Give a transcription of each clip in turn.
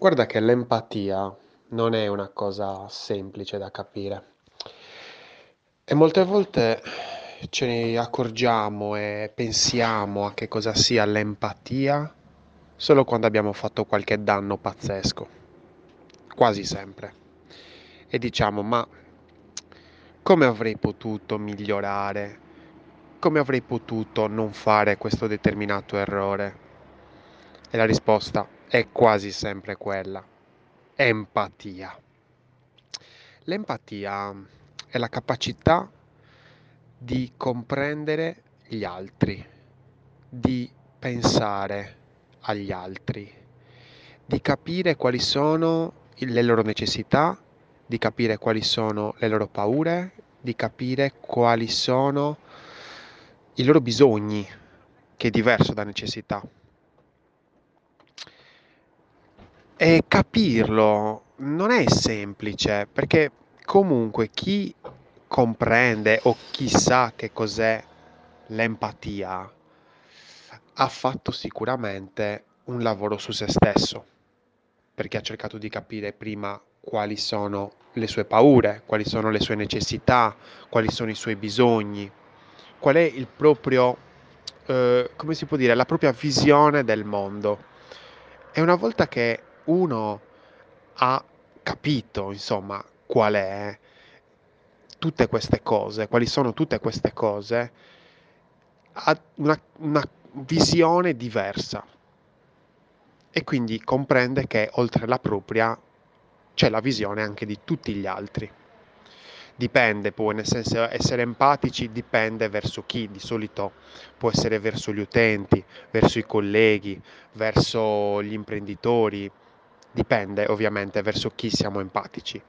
Guarda che l'empatia non è una cosa semplice da capire e molte volte ce ne accorgiamo e pensiamo a che cosa sia l'empatia solo quando abbiamo fatto qualche danno pazzesco, quasi sempre. E diciamo, ma come avrei potuto migliorare? Come avrei potuto non fare questo determinato errore? E la risposta è quasi sempre quella. Empatia. L'empatia è la capacità di comprendere gli altri, di pensare agli altri, di capire quali sono le loro necessità, di capire quali sono le loro paure, di capire quali sono i loro bisogni, che è diverso da necessità. E capirlo non è semplice, perché comunque chi comprende o chi sa che cos'è l'empatia ha fatto sicuramente un lavoro su se stesso, perché ha cercato di capire prima quali sono le sue paure, quali sono le sue necessità, quali sono i suoi bisogni, qual è il proprio, eh, come si può dire, la propria visione del mondo. E una volta che uno ha capito, insomma, qual è tutte queste cose, quali sono tutte queste cose, ha una, una visione diversa e quindi comprende che oltre la propria c'è la visione anche di tutti gli altri. Dipende poi, nel senso essere empatici dipende verso chi, di solito può essere verso gli utenti, verso i colleghi, verso gli imprenditori, dipende ovviamente verso chi siamo empatici.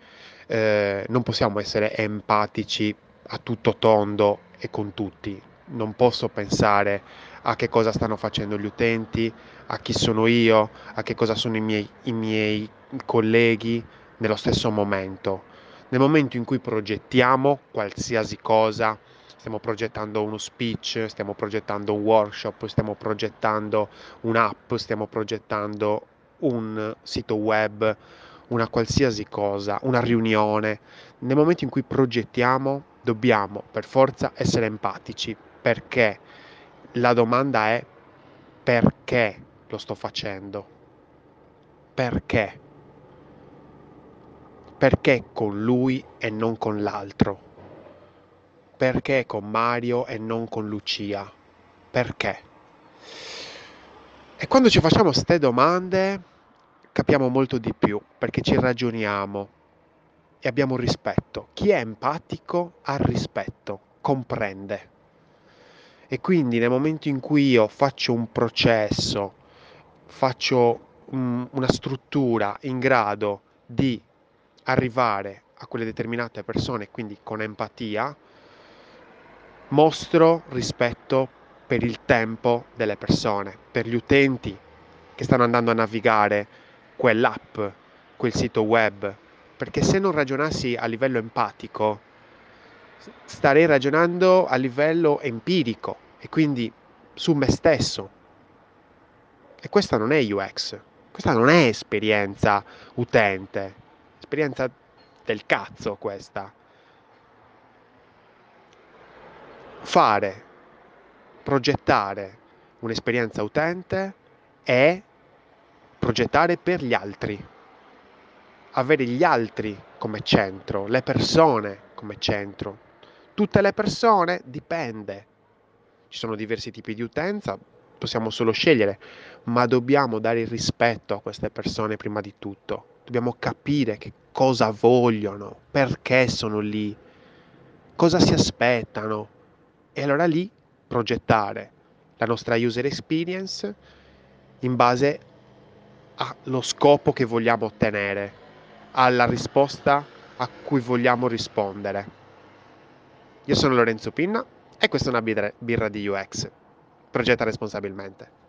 Eh, non possiamo essere empatici a tutto tondo e con tutti. Non posso pensare a che cosa stanno facendo gli utenti, a chi sono io, a che cosa sono i miei, i miei colleghi nello stesso momento. Nel momento in cui progettiamo qualsiasi cosa, stiamo progettando uno speech, stiamo progettando un workshop, stiamo progettando un'app, stiamo progettando un sito web, una qualsiasi cosa, una riunione, nel momento in cui progettiamo dobbiamo per forza essere empatici perché la domanda è perché lo sto facendo? Perché? Perché con lui e non con l'altro? Perché con Mario e non con Lucia? Perché? Quando ci facciamo queste domande capiamo molto di più perché ci ragioniamo e abbiamo rispetto. Chi è empatico ha rispetto, comprende. E quindi nel momento in cui io faccio un processo, faccio um, una struttura in grado di arrivare a quelle determinate persone, quindi con empatia, mostro rispetto per il tempo delle persone, per gli utenti che stanno andando a navigare quell'app, quel sito web, perché se non ragionassi a livello empatico, starei ragionando a livello empirico e quindi su me stesso. E questa non è UX, questa non è esperienza utente, esperienza del cazzo questa. Fare progettare un'esperienza utente è progettare per gli altri, avere gli altri come centro, le persone come centro. Tutte le persone dipende. Ci sono diversi tipi di utenza, possiamo solo scegliere, ma dobbiamo dare il rispetto a queste persone prima di tutto. Dobbiamo capire che cosa vogliono, perché sono lì, cosa si aspettano. E allora lì progettare la nostra user experience in base allo scopo che vogliamo ottenere, alla risposta a cui vogliamo rispondere. Io sono Lorenzo Pinna e questa è una birra, di UX. Progetta responsabilmente.